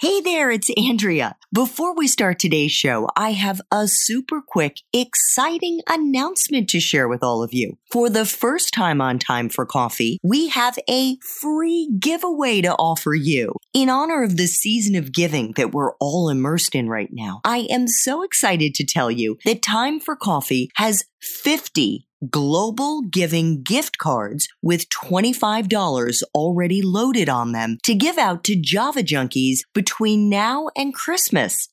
Hey there, it's Andrea. Before we start today's show, I have a super quick, exciting announcement to share with all of you. For the first time on Time for Coffee, we have a free giveaway to offer you. In honor of the season of giving that we're all immersed in right now, I am so excited to tell you that Time for Coffee has 50 global giving gift cards with $25 already loaded on them to give out to Java junkies between now and Christmas.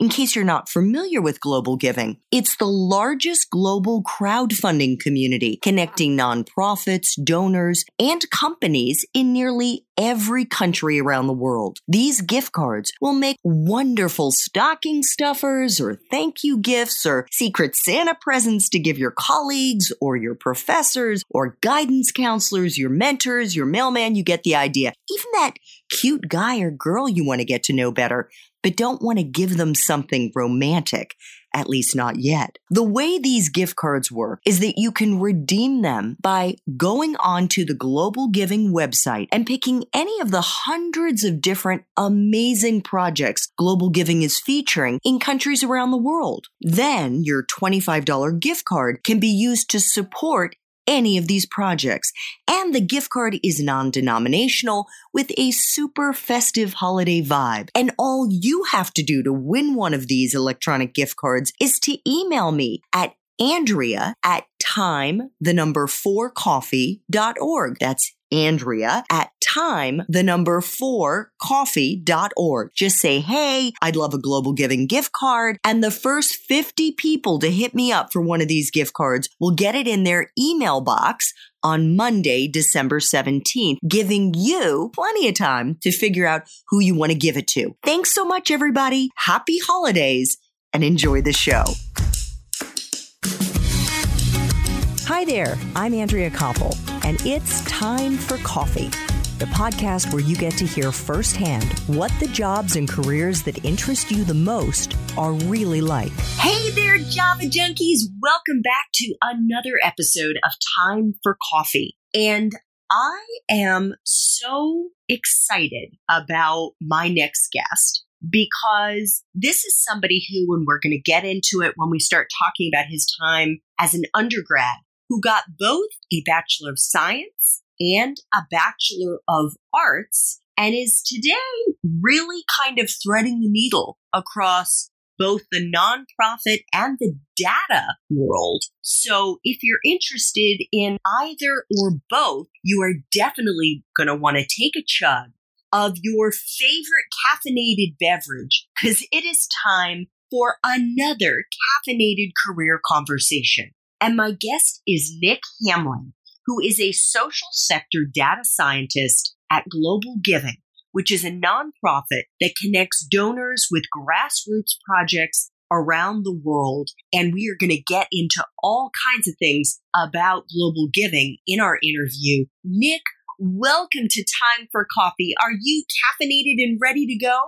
In case you're not familiar with Global Giving, it's the largest global crowdfunding community connecting nonprofits, donors, and companies in nearly every country around the world. These gift cards will make wonderful stocking stuffers or thank you gifts or secret Santa presents to give your colleagues or your professors or guidance counselors, your mentors, your mailman. You get the idea. Even that cute guy or girl you want to get to know better but don't want to give them something romantic, at least not yet. The way these gift cards work is that you can redeem them by going onto the Global Giving website and picking any of the hundreds of different amazing projects Global Giving is featuring in countries around the world. Then your $25 gift card can be used to support any of these projects. And the gift card is non denominational with a super festive holiday vibe. And all you have to do to win one of these electronic gift cards is to email me at Andrea at time, the number four coffee.org. That's Andrea at time, the number four coffee.org. Just say, Hey, I'd love a global giving gift card. And the first 50 people to hit me up for one of these gift cards will get it in their email box on Monday, December 17th, giving you plenty of time to figure out who you want to give it to. Thanks so much, everybody. Happy holidays and enjoy the show. Hi there, I'm Andrea Koppel, and it's time for coffee. The podcast where you get to hear firsthand what the jobs and careers that interest you the most are really like. Hey there, Java Junkies! Welcome back to another episode of Time for Coffee. And I am so excited about my next guest because this is somebody who, when we're going to get into it, when we start talking about his time as an undergrad, who got both a Bachelor of Science and a Bachelor of Arts and is today really kind of threading the needle across both the nonprofit and the data world. So if you're interested in either or both, you are definitely going to want to take a chug of your favorite caffeinated beverage because it is time for another caffeinated career conversation. And my guest is Nick Hamlin, who is a social sector data scientist at Global Giving, which is a nonprofit that connects donors with grassroots projects around the world. And we are going to get into all kinds of things about global giving in our interview. Nick, welcome to Time for Coffee. Are you caffeinated and ready to go?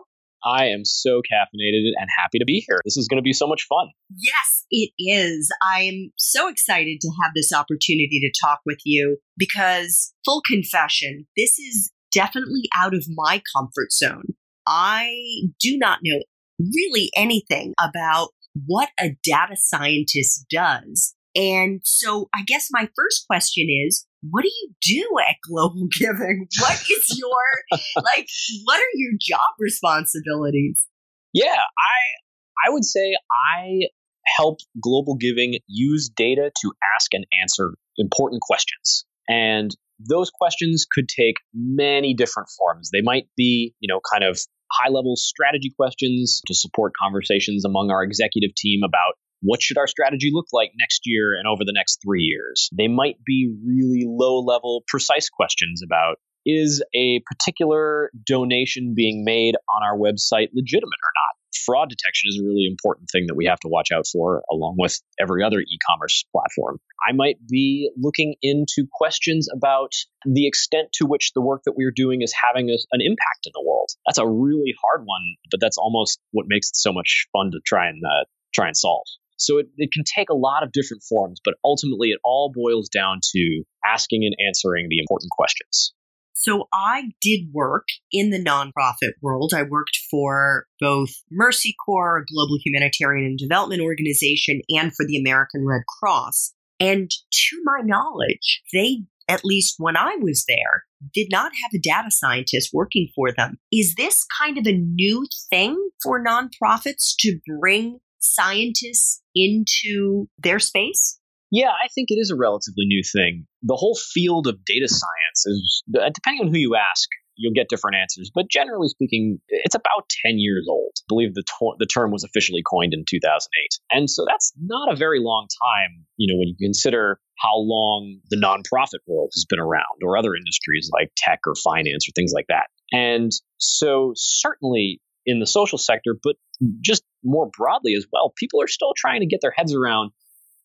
I am so caffeinated and happy to be here. This is going to be so much fun. Yes, it is. I am so excited to have this opportunity to talk with you because, full confession, this is definitely out of my comfort zone. I do not know really anything about what a data scientist does. And so I guess my first question is what do you do at Global Giving? What is your like what are your job responsibilities? Yeah, I I would say I help Global Giving use data to ask and answer important questions. And those questions could take many different forms. They might be, you know, kind of high level strategy questions to support conversations among our executive team about what should our strategy look like next year and over the next three years? They might be really low level, precise questions about is a particular donation being made on our website legitimate or not? Fraud detection is a really important thing that we have to watch out for, along with every other e commerce platform. I might be looking into questions about the extent to which the work that we're doing is having a, an impact in the world. That's a really hard one, but that's almost what makes it so much fun to try and uh, try and solve. So it, it can take a lot of different forms, but ultimately it all boils down to asking and answering the important questions. So I did work in the nonprofit world. I worked for both Mercy Corps, a global humanitarian and development organization, and for the American Red Cross. And to my knowledge, they, at least when I was there, did not have a data scientist working for them. Is this kind of a new thing for nonprofits to bring scientists into their space? Yeah, I think it is a relatively new thing. The whole field of data science is, depending on who you ask, you'll get different answers. But generally speaking, it's about 10 years old. I believe the, to- the term was officially coined in 2008. And so that's not a very long time, you know, when you consider how long the nonprofit world has been around or other industries like tech or finance or things like that. And so certainly in the social sector, but just more broadly as well, people are still trying to get their heads around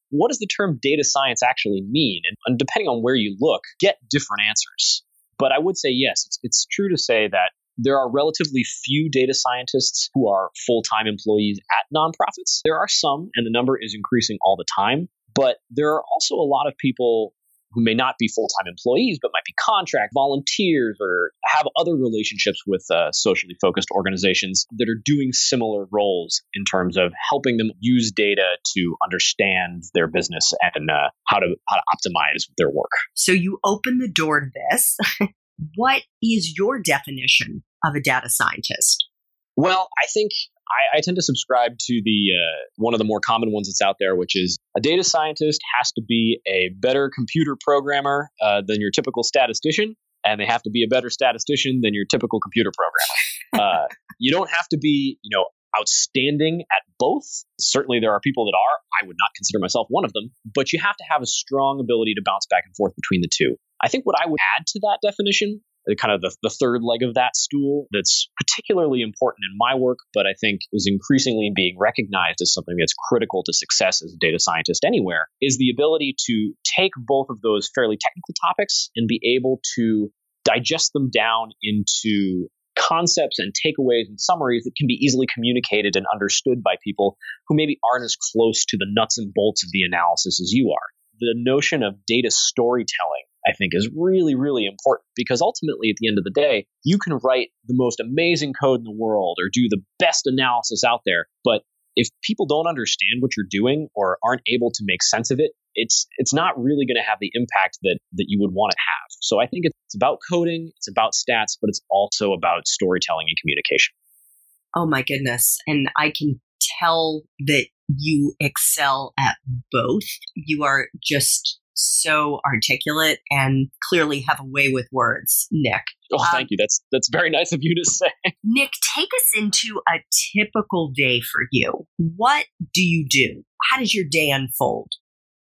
what does the term data science actually mean? And, depending on where you look, get different answers. But I would say, yes, it's, it's true to say that there are relatively few data scientists who are full time employees at nonprofits. There are some, and the number is increasing all the time. But there are also a lot of people who may not be full time employees, but might be contract volunteers or have other relationships with uh, socially focused organizations that are doing similar roles in terms of helping them use data to understand their business and uh, how to how to optimize their work. So you open the door to this. what is your definition of a data scientist? Well, I think I, I tend to subscribe to the uh, one of the more common ones that's out there, which is a data scientist has to be a better computer programmer uh, than your typical statistician, and they have to be a better statistician than your typical computer programmer. uh, you don't have to be, you know, outstanding at both. Certainly, there are people that are. I would not consider myself one of them, but you have to have a strong ability to bounce back and forth between the two. I think what I would add to that definition Uh, kind of the, the third leg of that stool that's particularly important in my work, but I think is increasingly being recognized as something that's critical to success as a data scientist anywhere, is the ability to take both of those fairly technical topics and be able to digest them down into concepts and takeaways and summaries that can be easily communicated and understood by people who maybe aren't as close to the nuts and bolts of the analysis as you are. The notion of data storytelling I think is really, really important because ultimately, at the end of the day, you can write the most amazing code in the world or do the best analysis out there. But if people don't understand what you're doing or aren't able to make sense of it, it's it's not really going to have the impact that that you would want to have. So I think it's about coding, it's about stats, but it's also about storytelling and communication. Oh my goodness. And I can tell that you excel at both. You are just so articulate and clearly have a way with words, Nick. Oh, thank um, you. That's that's very nice of you to say. Nick, take us into a typical day for you. What do you do? How does your day unfold?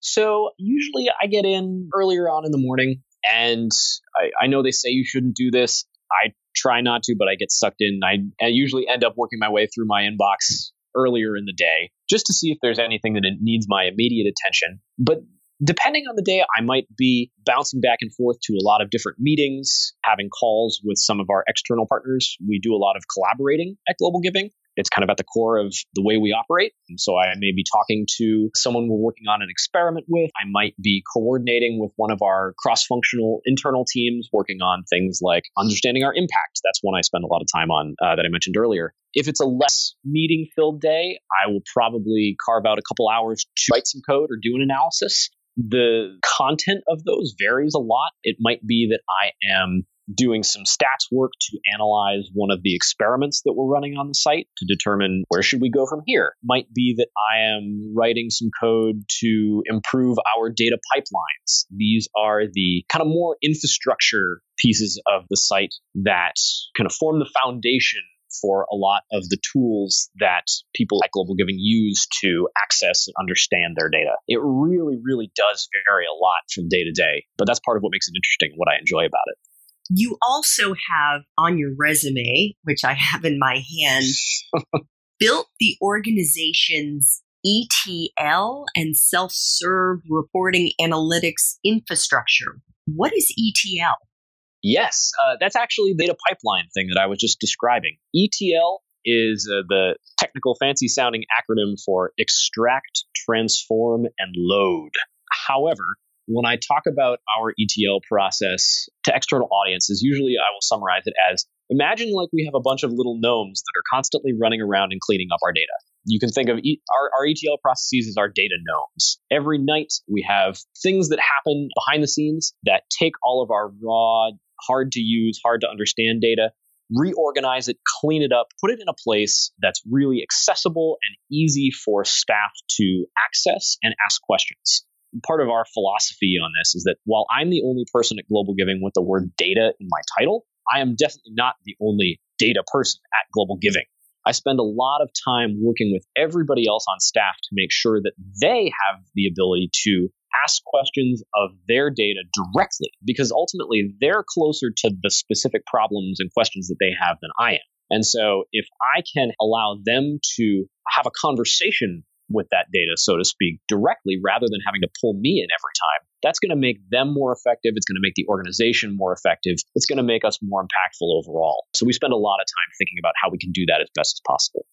So usually I get in earlier on in the morning, and I, I know they say you shouldn't do this. I try not to, but I get sucked in. I, I usually end up working my way through my inbox earlier in the day just to see if there's anything that needs my immediate attention. But Depending on the day, I might be bouncing back and forth to a lot of different meetings, having calls with some of our external partners. We do a lot of collaborating at Global Giving. It's kind of at the core of the way we operate. And so I may be talking to someone we're working on an experiment with. I might be coordinating with one of our cross functional internal teams working on things like understanding our impact. That's one I spend a lot of time on uh, that I mentioned earlier. If it's a less meeting filled day, I will probably carve out a couple hours to write some code or do an analysis. The content of those varies a lot. It might be that I am doing some stats work to analyze one of the experiments that we're running on the site to determine where should we go from here. Might be that I am writing some code to improve our data pipelines. These are the kind of more infrastructure pieces of the site that kind of form the foundation for a lot of the tools that people at Global Giving use to access and understand their data. It really, really does vary a lot from day to day, but that's part of what makes it interesting and what I enjoy about it. You also have on your resume, which I have in my hand, built the organization's ETL and self serve reporting analytics infrastructure. What is ETL? Yes, uh, that's actually the data pipeline thing that I was just describing. ETL is uh, the technical fancy sounding acronym for extract, transform, and load. However, when I talk about our ETL process to external audiences, usually I will summarize it as imagine like we have a bunch of little gnomes that are constantly running around and cleaning up our data. You can think of e- our, our ETL processes as our data gnomes. Every night we have things that happen behind the scenes that take all of our raw, hard to use, hard to understand data reorganize it, clean it up, put it in a place that's really accessible and easy for staff to access and ask questions. Part of our philosophy on this is that while I'm the only person at Global Giving with the word data in my title, I am definitely not the only data person at Global Giving. I spend a lot of time working with everybody else on staff to make sure that they have the ability to ask questions of their data directly because ultimately they're closer to the specific problems and questions that they have than I am. And so if I can allow them to have a conversation with that data, so to speak, directly rather than having to pull me in every time, that's going to make them more effective. It's going to make the organization more effective. It's going to make us more impactful overall. So we spend a lot of time thinking about how we can do that as best as possible.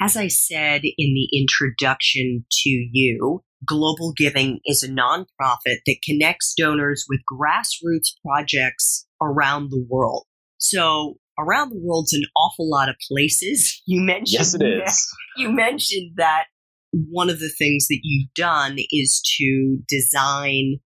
As I said in the introduction to you, Global Giving is a nonprofit that connects donors with grassroots projects around the world. So around the world's an awful lot of places. You mentioned Yes it is. You mentioned that one of the things that you've done is to design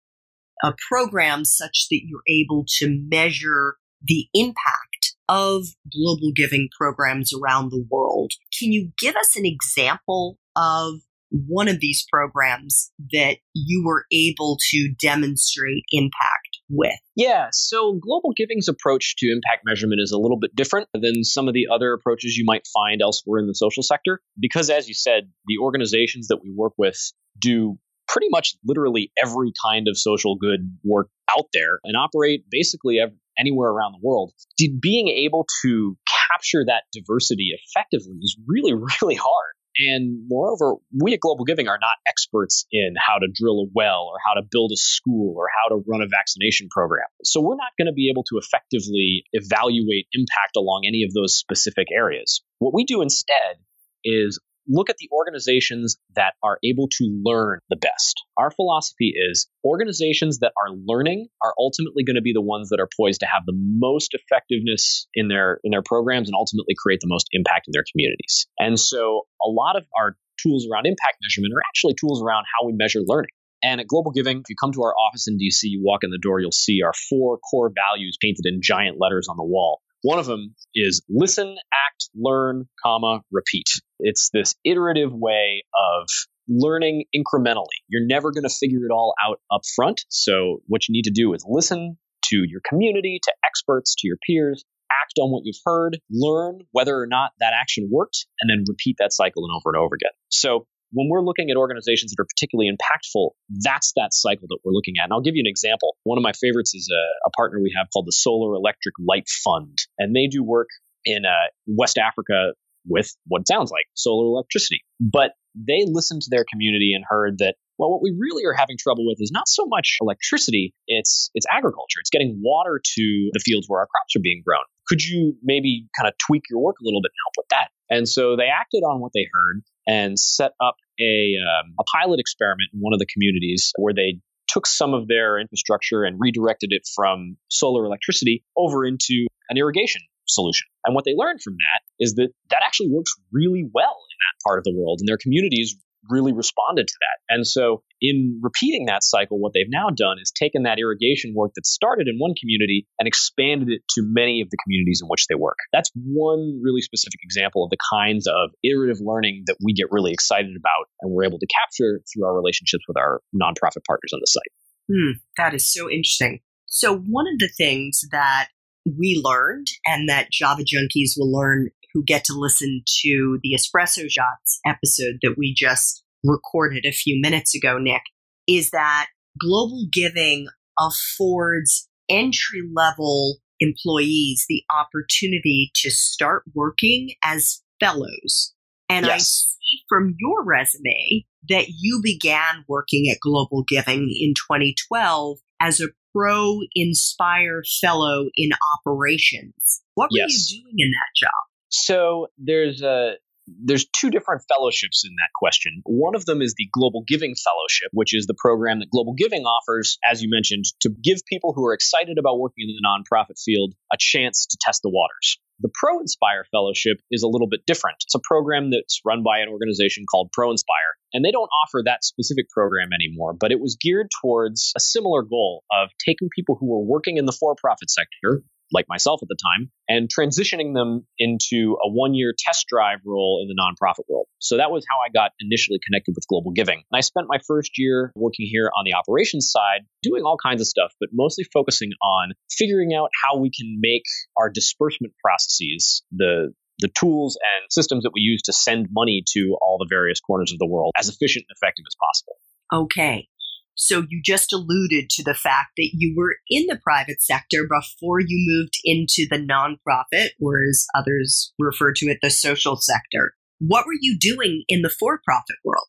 a program such that you're able to measure the impact of global giving programs around the world. Can you give us an example of one of these programs that you were able to demonstrate impact with? Yeah, so Global Giving's approach to impact measurement is a little bit different than some of the other approaches you might find elsewhere in the social sector. Because, as you said, the organizations that we work with do pretty much literally every kind of social good work out there and operate basically anywhere around the world. Did Being able to capture that diversity effectively is really, really hard. And moreover, we at Global Giving are not experts in how to drill a well or how to build a school or how to run a vaccination program. So we're not going to be able to effectively evaluate impact along any of those specific areas. What we do instead is look at the organizations that are able to learn the best. Our philosophy is organizations that are learning are ultimately going to be the ones that are poised to have the most effectiveness in their in their programs and ultimately create the most impact in their communities. And so a lot of our tools around impact measurement are actually tools around how we measure learning. And at Global Giving, if you come to our office in DC, you walk in the door, you'll see our four core values painted in giant letters on the wall. One of them is listen, act, learn, comma, repeat. It's this iterative way of learning incrementally. You're never going to figure it all out up front. So what you need to do is listen to your community, to experts, to your peers, act on what you've heard, learn whether or not that action worked, and then repeat that cycle and over and over again. So when we're looking at organizations that are particularly impactful, that's that cycle that we're looking at. And I'll give you an example. One of my favorites is a, a partner we have called the Solar Electric Light Fund, and they do work in uh, West Africa with what sounds like solar electricity. But they listened to their community and heard that well what we really are having trouble with is not so much electricity it's it's agriculture it's getting water to the fields where our crops are being grown could you maybe kind of tweak your work a little bit and help with that and so they acted on what they heard and set up a, um, a pilot experiment in one of the communities where they took some of their infrastructure and redirected it from solar electricity over into an irrigation solution. And what they learned from that is that that actually works really well in that part of the world, and their communities really responded to that. And so, in repeating that cycle, what they've now done is taken that irrigation work that started in one community and expanded it to many of the communities in which they work. That's one really specific example of the kinds of iterative learning that we get really excited about and we're able to capture through our relationships with our nonprofit partners on the site. Hmm, that is so interesting. So, one of the things that we learned and that Java Junkies will learn who get to listen to the Espresso Shots episode that we just recorded a few minutes ago, Nick, is that global giving affords entry level employees the opportunity to start working as fellows. And yes. I see from your resume that you began working at Global Giving in 2012 as a Pro Inspire Fellow in operations. What were yes. you doing in that job? So there's a there's two different fellowships in that question. One of them is the Global Giving Fellowship, which is the program that Global Giving offers, as you mentioned, to give people who are excited about working in the nonprofit field a chance to test the waters. The Pro Inspire Fellowship is a little bit different. It's a program that's run by an organization called Pro Inspire, and they don't offer that specific program anymore, but it was geared towards a similar goal of taking people who were working in the for profit sector, like myself at the time, and transitioning them into a one year test drive role in the nonprofit world. So that was how I got initially connected with Global Giving. And I spent my first year working here on the operations side, doing all kinds of stuff, but mostly focusing on figuring out how we can make our disbursement processes, the the tools and systems that we use to send money to all the various corners of the world as efficient and effective as possible. Okay. So you just alluded to the fact that you were in the private sector before you moved into the nonprofit, or as others refer to it, the social sector. What were you doing in the for profit world?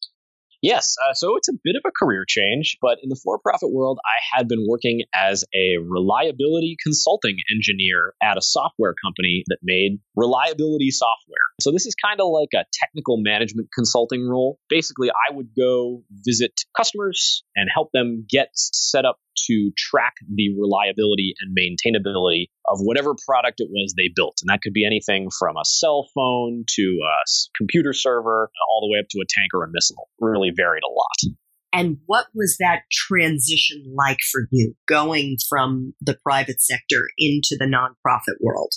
Yes, uh, so it's a bit of a career change, but in the for profit world, I had been working as a reliability consulting engineer at a software company that made reliability software. So this is kind of like a technical management consulting role. Basically, I would go visit customers and help them get set up to track the reliability and maintainability of whatever product it was they built. And that could be anything from a cell phone to a computer server, uh, all the way up to a tank or a missile. Really varied a lot. And what was that transition like for you going from the private sector into the nonprofit world?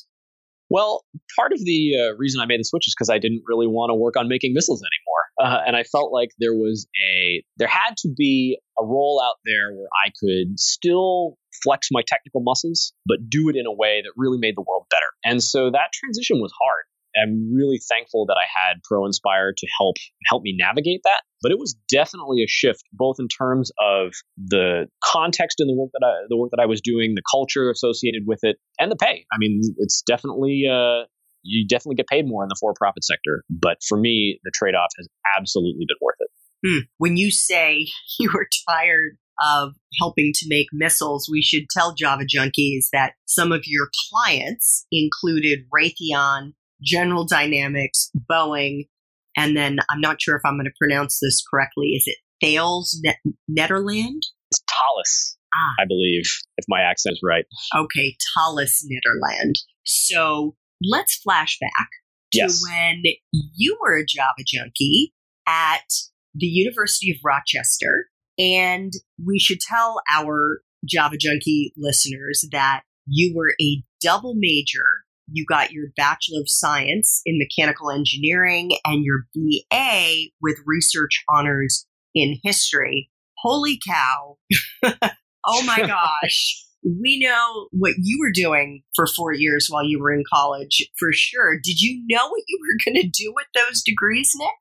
Well, part of the uh, reason I made the switch is because I didn't really want to work on making missiles anymore, uh, and I felt like there was a there had to be a role out there where I could still flex my technical muscles, but do it in a way that really made the world better. And so that transition was hard. I'm really thankful that I had Pro Inspire to help help me navigate that. But it was definitely a shift, both in terms of the context in the work that I the work that I was doing, the culture associated with it, and the pay. I mean, it's definitely uh, you definitely get paid more in the for profit sector. But for me, the trade off has absolutely been worth it. Hmm. When you say you were tired of helping to make missiles, we should tell Java junkies that some of your clients included Raytheon General Dynamics, Boeing, and then I'm not sure if I'm going to pronounce this correctly. Is it Thales Net- Nederland? It's Thales, ah. I believe, if my accent is right. Okay, Thales Netherland. So let's flash back to yes. when you were a Java junkie at the University of Rochester. And we should tell our Java junkie listeners that you were a double major you got your Bachelor of Science in Mechanical Engineering and your BA with research honors in history. Holy cow. oh my gosh. We know what you were doing for four years while you were in college for sure. Did you know what you were going to do with those degrees, Nick?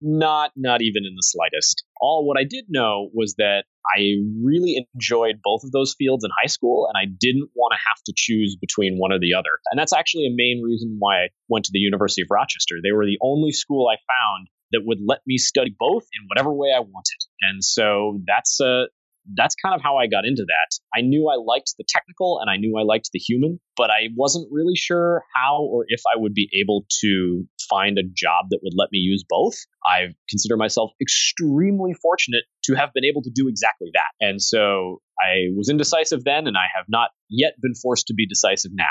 Not, not even in the slightest. All what I did know was that I really enjoyed both of those fields in high school, and I didn't want to have to choose between one or the other. And that's actually a main reason why I went to the University of Rochester. They were the only school I found that would let me study both in whatever way I wanted. And so that's uh, that's kind of how I got into that. I knew I liked the technical and I knew I liked the human, but I wasn't really sure how or if I would be able to find a job that would let me use both. I consider myself extremely fortunate to have been able to do exactly that. And so I was indecisive then, and I have not yet been forced to be decisive now.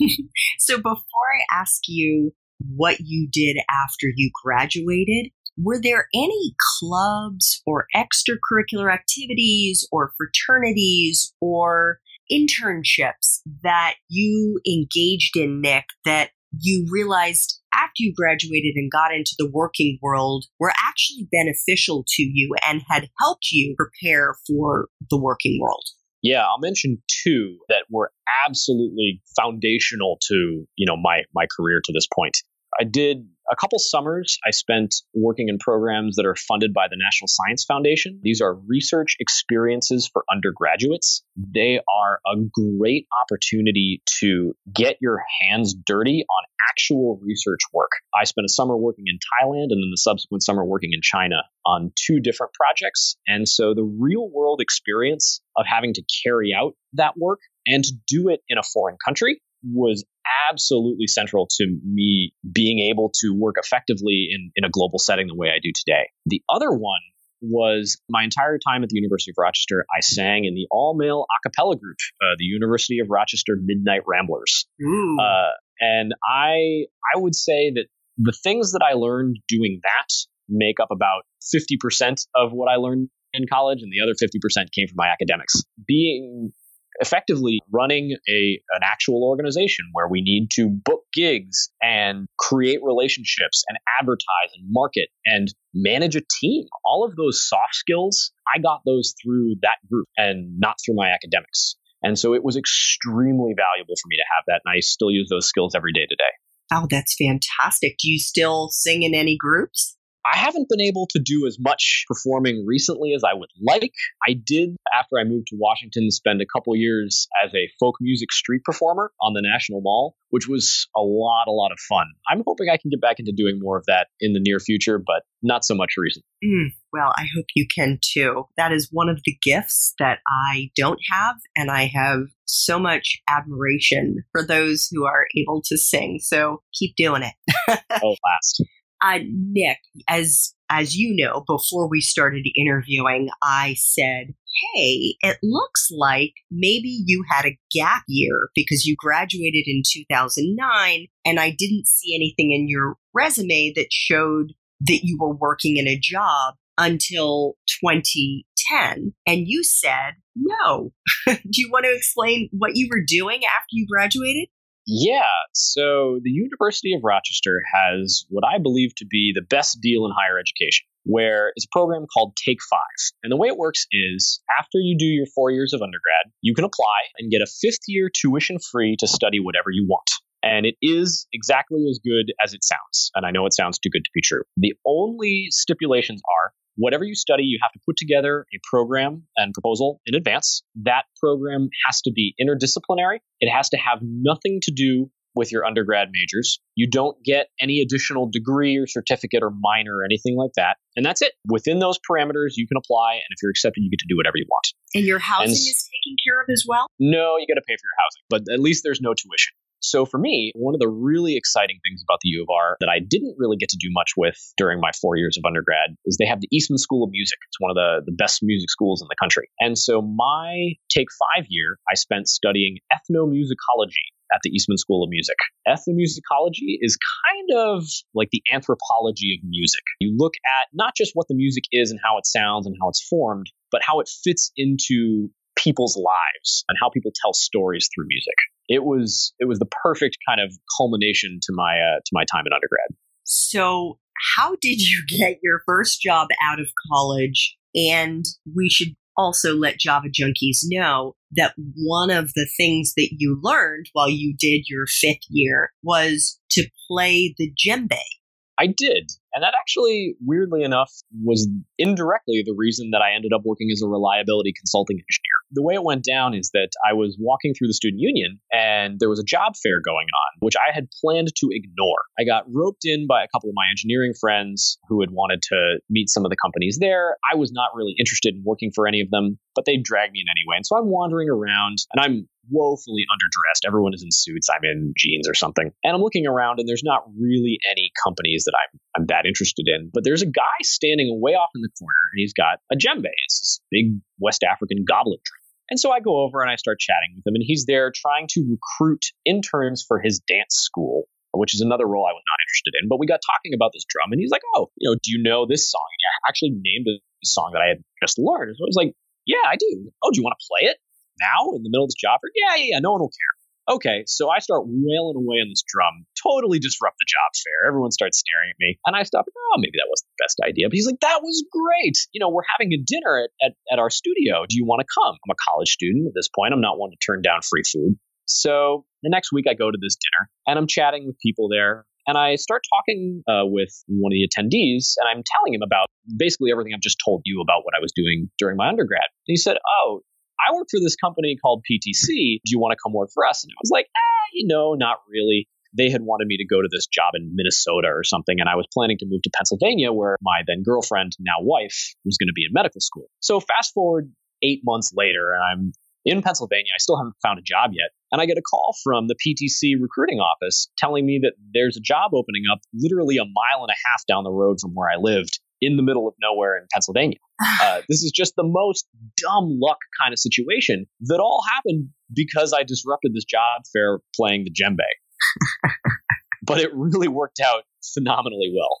so before I ask you what you did after you graduated, were there any clubs or extracurricular activities or fraternities or internships that you engaged in, Nick, that you realized after you graduated and got into the working world were actually beneficial to you and had helped you prepare for the working world? Yeah, I'll mention two that were absolutely foundational to, you know, my my career to this point. I did a couple summers I spent working in programs that are funded by the National Science Foundation. These are research experiences for undergraduates. They are a great opportunity to get your hands dirty on actual research work. I spent a summer working in Thailand and then the subsequent summer working in China on two different projects. And so the real world experience of having to carry out that work and to do it in a foreign country was absolutely central to me being able to work effectively in, in a global setting the way I do today. The other one was my entire time at the University of Rochester, I sang in the all male a cappella group, uh, the University of Rochester Midnight Ramblers. Uh, and I, I would say that the things that I learned doing that make up about 50% of what I learned in college, and the other 50% came from my academics. Being effectively running a an actual organization where we need to book gigs and create relationships and advertise and market and manage a team. All of those soft skills i got those through that group and not through my academics. And so it was extremely valuable for me to have that and i still use those skills every day today. Oh that's fantastic. Do you still sing in any groups I haven't been able to do as much performing recently as I would like. I did, after I moved to Washington, spend a couple years as a folk music street performer on the National Mall, which was a lot, a lot of fun. I'm hoping I can get back into doing more of that in the near future, but not so much recently. Mm, well, I hope you can too. That is one of the gifts that I don't have, and I have so much admiration for those who are able to sing. So keep doing it. oh, last. Uh, Nick, as as you know, before we started interviewing, I said, "Hey, it looks like maybe you had a gap year because you graduated in 2009, and I didn't see anything in your resume that showed that you were working in a job until 2010." And you said, "No." Do you want to explain what you were doing after you graduated? Yeah, so the University of Rochester has what I believe to be the best deal in higher education, where it's a program called Take Five. And the way it works is after you do your four years of undergrad, you can apply and get a fifth year tuition free to study whatever you want. And it is exactly as good as it sounds. And I know it sounds too good to be true. The only stipulations are whatever you study, you have to put together a program and proposal in advance. That program has to be interdisciplinary. It has to have nothing to do with your undergrad majors. You don't get any additional degree or certificate or minor or anything like that. And that's it. Within those parameters, you can apply. And if you're accepted, you get to do whatever you want. And your housing and, is taken care of as well? No, you got to pay for your housing, but at least there's no tuition. So for me, one of the really exciting things about the U of R that I didn't really get to do much with during my four years of undergrad is they have the Eastman School of Music. It's one of the, the best music schools in the country. And so my take five year, I spent studying ethnomusicology at the Eastman School of Music. Ethnomusicology is kind of like the anthropology of music. You look at not just what the music is and how it sounds and how it's formed, but how it fits into people's lives and how people tell stories through music it was it was the perfect kind of culmination to my uh, to my time in undergrad. So, how did you get your first job out of college? And we should also let Java junkies know that one of the things that you learned while you did your fifth year was to play the djembe. I did. And that actually, weirdly enough, was indirectly the reason that I ended up working as a reliability consulting engineer. The way it went down is that I was walking through the student union and there was a job fair going on, which I had planned to ignore. I got roped in by a couple of my engineering friends who had wanted to meet some of the companies there. I was not really interested in working for any of them, but they dragged me in anyway. And so I'm wandering around and I'm woefully underdressed. Everyone is in suits. I'm in jeans or something. And I'm looking around and there's not really any companies that I'm, I'm that interested in. But there's a guy standing way off in the corner and he's got a djembe. It's this big West African goblet drum. And so I go over and I start chatting with him, and he's there trying to recruit interns for his dance school, which is another role I was not interested in. But we got talking about this drum, and he's like, "Oh, you know, do you know this song?" And I actually named a song that I had just learned. So I was like, "Yeah, I do." Oh, do you want to play it? now in the middle of this job? Yeah, yeah, yeah. No one will care. Okay, so I start wailing away on this drum, totally disrupt the job fair. Everyone starts staring at me, and I stop. Oh, maybe that wasn't the best idea. But he's like, "That was great. You know, we're having a dinner at, at, at our studio. Do you want to come?" I'm a college student at this point. I'm not one to turn down free food. So the next week, I go to this dinner, and I'm chatting with people there. And I start talking uh, with one of the attendees, and I'm telling him about basically everything I've just told you about what I was doing during my undergrad. And he said, "Oh, I work for this company called PTC. Do you want to come work for us? And I was like, eh, you know, not really. They had wanted me to go to this job in Minnesota or something, and I was planning to move to Pennsylvania, where my then girlfriend, now wife, was going to be in medical school. So fast forward eight months later, and I'm in Pennsylvania. I still haven't found a job yet. And I get a call from the PTC recruiting office telling me that there's a job opening up literally a mile and a half down the road from where I lived in the middle of nowhere in Pennsylvania. Uh, this is just the most dumb luck kind of situation that all happened because I disrupted this job fair playing the djembe. but it really worked out phenomenally well.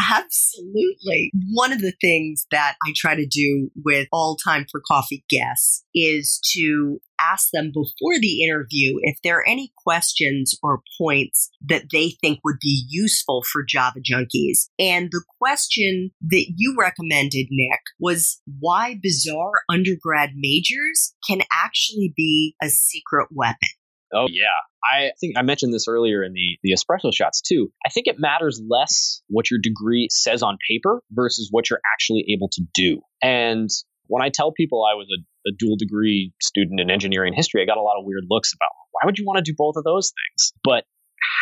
Absolutely. One of the things that I try to do with all time for coffee guests is to ask them before the interview if there are any questions or points that they think would be useful for Java junkies. And the question that you recommended, Nick, was why bizarre undergrad majors can actually be a secret weapon. Oh yeah. I think I mentioned this earlier in the the espresso shots too. I think it matters less what your degree says on paper versus what you're actually able to do. And when I tell people I was a, a dual degree student in engineering history, I got a lot of weird looks about why would you want to do both of those things? But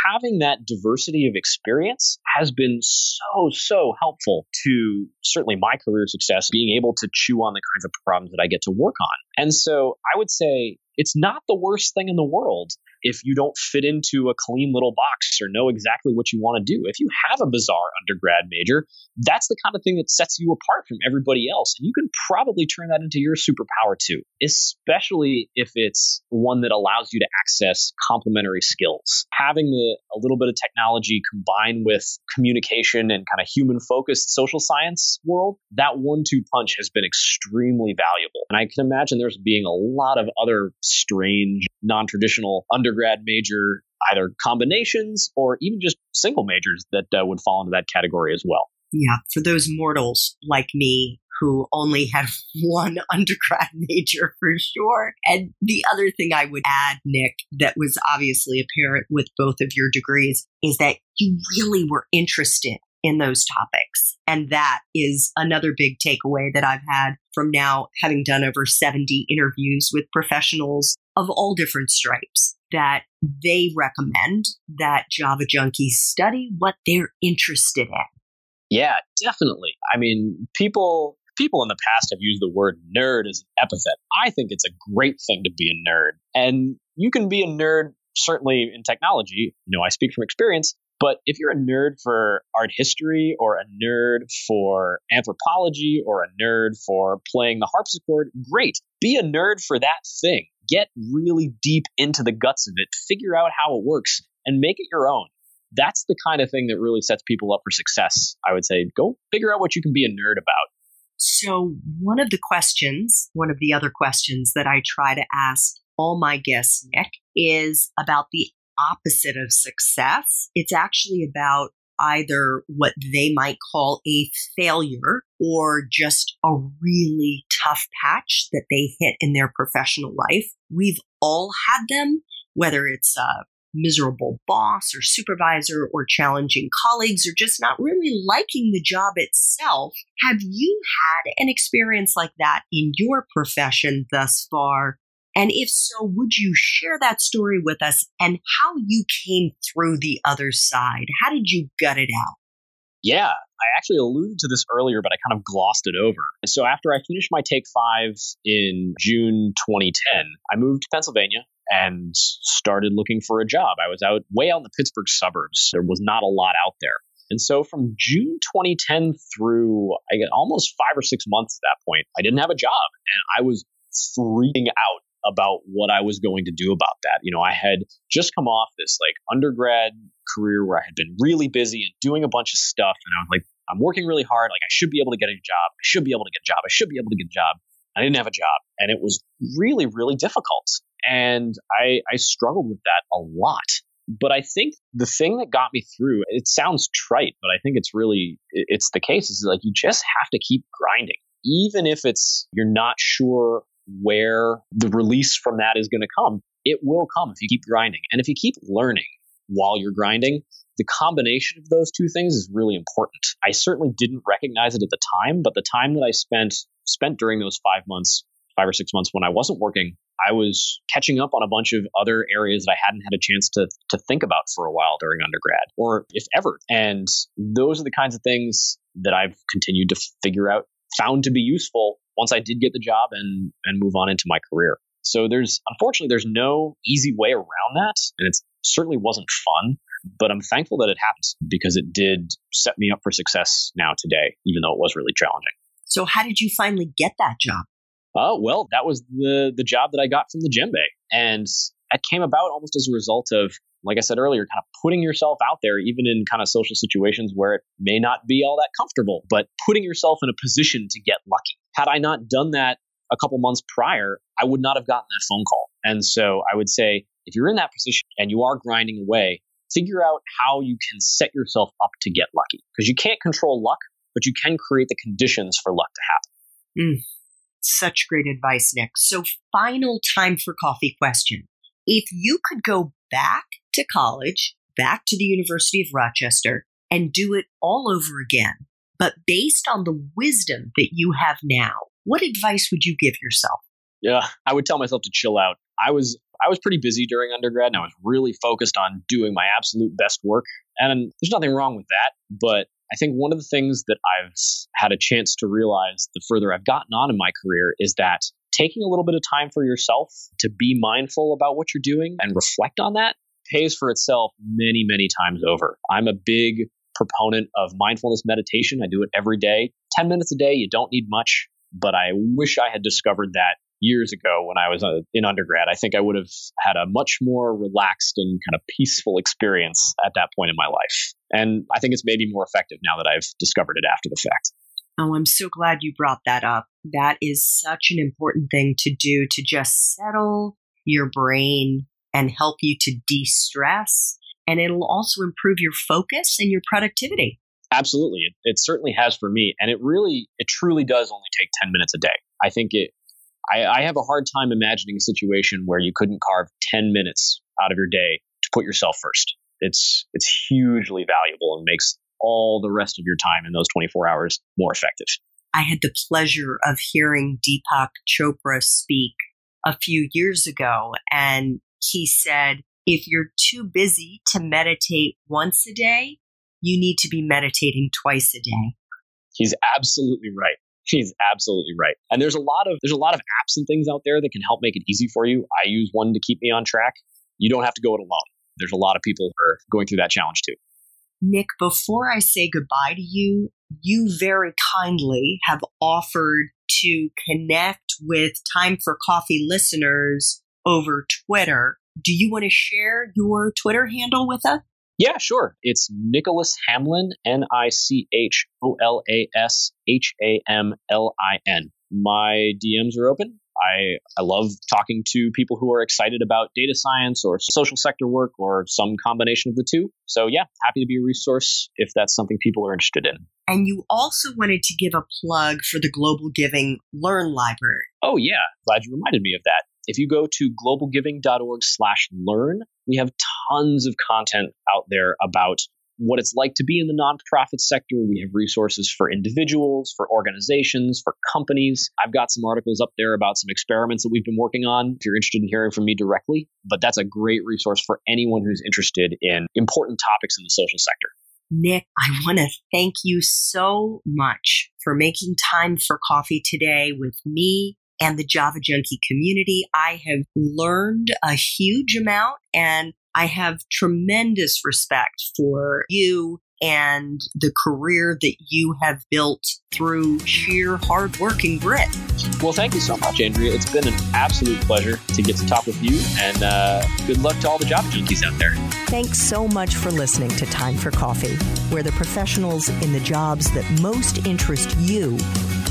having that diversity of experience has been so, so helpful to certainly my career success, being able to chew on the kinds of problems that I get to work on. And so I would say it's not the worst thing in the world if you don't fit into a clean little box or know exactly what you want to do. If you have a bizarre undergrad major, that's the kind of thing that sets you apart from everybody else. And you can probably turn that into your superpower too, especially if it's one that allows you to access complementary skills. Having the, a little bit of technology combined with communication and kind of human focused social science world, that one two punch has been extremely valuable. And I can imagine there's being a lot of other strange, non traditional undergrad major either combinations or even just single majors that uh, would fall into that category as well. Yeah, for those mortals like me who only had one undergrad major for sure. And the other thing I would add, Nick, that was obviously apparent with both of your degrees is that you really were interested in those topics. And that is another big takeaway that I've had from now having done over 70 interviews with professionals of all different stripes that they recommend that Java junkies study what they're interested in. Yeah, definitely. I mean, people people in the past have used the word nerd as an epithet. I think it's a great thing to be a nerd. And you can be a nerd certainly in technology. You know, I speak from experience, but if you're a nerd for art history or a nerd for anthropology or a nerd for playing the harpsichord, great. Be a nerd for that thing. Get really deep into the guts of it, figure out how it works, and make it your own. That's the kind of thing that really sets people up for success. I would say go figure out what you can be a nerd about. So, one of the questions, one of the other questions that I try to ask all my guests, Nick, is about the opposite of success. It's actually about either what they might call a failure or just a really tough patch that they hit in their professional life. We've all had them, whether it's a miserable boss or supervisor or challenging colleagues or just not really liking the job itself. Have you had an experience like that in your profession thus far? And if so, would you share that story with us and how you came through the other side? How did you gut it out? Yeah, I actually alluded to this earlier, but I kind of glossed it over. So after I finished my Take Five in June 2010, I moved to Pennsylvania and started looking for a job. I was out way out in the Pittsburgh suburbs. There was not a lot out there. And so from June 2010 through I get almost five or six months at that point, I didn't have a job and I was freaking out about what I was going to do about that. You know, I had just come off this like undergrad career where I had been really busy and doing a bunch of stuff. And I was like, I'm working really hard. Like, I should be able to get a job. I should be able to get a job. I should be able to get a job. I didn't have a job. And it was really, really difficult. And I, I struggled with that a lot. But I think the thing that got me through, it sounds trite, but I think it's really, it's the case is like you just have to keep grinding. Even if it's, you're not sure where the release from that is going to come. It will come if you keep grinding. And if you keep learning while you're grinding, the combination of those two things is really important. I certainly didn't recognize it at the time, but the time that I spent spent during those 5 months, 5 or 6 months when I wasn't working, I was catching up on a bunch of other areas that I hadn't had a chance to to think about for a while during undergrad or if ever. And those are the kinds of things that I've continued to figure out found to be useful once I did get the job and and move on into my career. So there's unfortunately there's no easy way around that, and it certainly wasn't fun. But I'm thankful that it happened because it did set me up for success now today, even though it was really challenging. So how did you finally get that job? Oh, well, that was the the job that I got from the djembe. And that came about almost as a result of, like I said earlier, kind of putting yourself out there, even in kind of social situations where it may not be all that comfortable, but putting yourself in a position to get lucky. Had I not done that a couple months prior, I would not have gotten that phone call. And so I would say, if you're in that position and you are grinding away, figure out how you can set yourself up to get lucky. Because you can't control luck, but you can create the conditions for luck to happen. Mm, such great advice, Nick. So, final time for coffee question. If you could go back to college, back to the University of Rochester, and do it all over again, but based on the wisdom that you have now, what advice would you give yourself? Yeah, I would tell myself to chill out. I was I was pretty busy during undergrad and I was really focused on doing my absolute best work. And there's nothing wrong with that, but I think one of the things that I've had a chance to realize the further I've gotten on in my career is that taking a little bit of time for yourself to be mindful about what you're doing and reflect on that pays for itself many, many times over. I'm a big proponent of mindfulness meditation. I do it every day. 10 minutes a day, you don't need much, but I wish I had discovered that years ago when I was uh, in undergrad. I think I would have had a much more relaxed and kind of peaceful experience at that point in my life. And I think it's maybe more effective now that I've discovered it after the fact. Oh, I'm so glad you brought that up. That is such an important thing to do to just settle your brain and help you to de stress. And it'll also improve your focus and your productivity. Absolutely. It, it certainly has for me. And it really, it truly does only take 10 minutes a day. I think it, I, I have a hard time imagining a situation where you couldn't carve 10 minutes out of your day to put yourself first. It's it's hugely valuable and makes all the rest of your time in those 24 hours more effective. I had the pleasure of hearing Deepak Chopra speak a few years ago, and he said, if you're too busy to meditate once a day, you need to be meditating twice a day. He's absolutely right. He's absolutely right. And there's a lot of there's a lot of apps and things out there that can help make it easy for you. I use one to keep me on track. You don't have to go it alone. There's a lot of people who are going through that challenge too. Nick, before I say goodbye to you, you very kindly have offered to connect with Time for Coffee listeners over Twitter. Do you want to share your Twitter handle with us? Yeah, sure. It's Nicholas Hamlin, N I C H O L A S H A M L I N. My DMs are open. I, I love talking to people who are excited about data science or social sector work or some combination of the two. So, yeah, happy to be a resource if that's something people are interested in. And you also wanted to give a plug for the GlobalGiving Learn Library. Oh, yeah. Glad you reminded me of that. If you go to globalgiving.org slash learn, we have tons of content out there about what it's like to be in the nonprofit sector. We have resources for individuals, for organizations, for companies. I've got some articles up there about some experiments that we've been working on if you're interested in hearing from me directly. But that's a great resource for anyone who's interested in important topics in the social sector. Nick, I want to thank you so much for making time for coffee today with me and the Java Junkie community. I have learned a huge amount and I have tremendous respect for you and the career that you have built through sheer hard work and grit. Well, thank you so much, Andrea. It's been an absolute pleasure to get to talk with you, and uh, good luck to all the Java junkies out there. Thanks so much for listening to Time for Coffee, where the professionals in the jobs that most interest you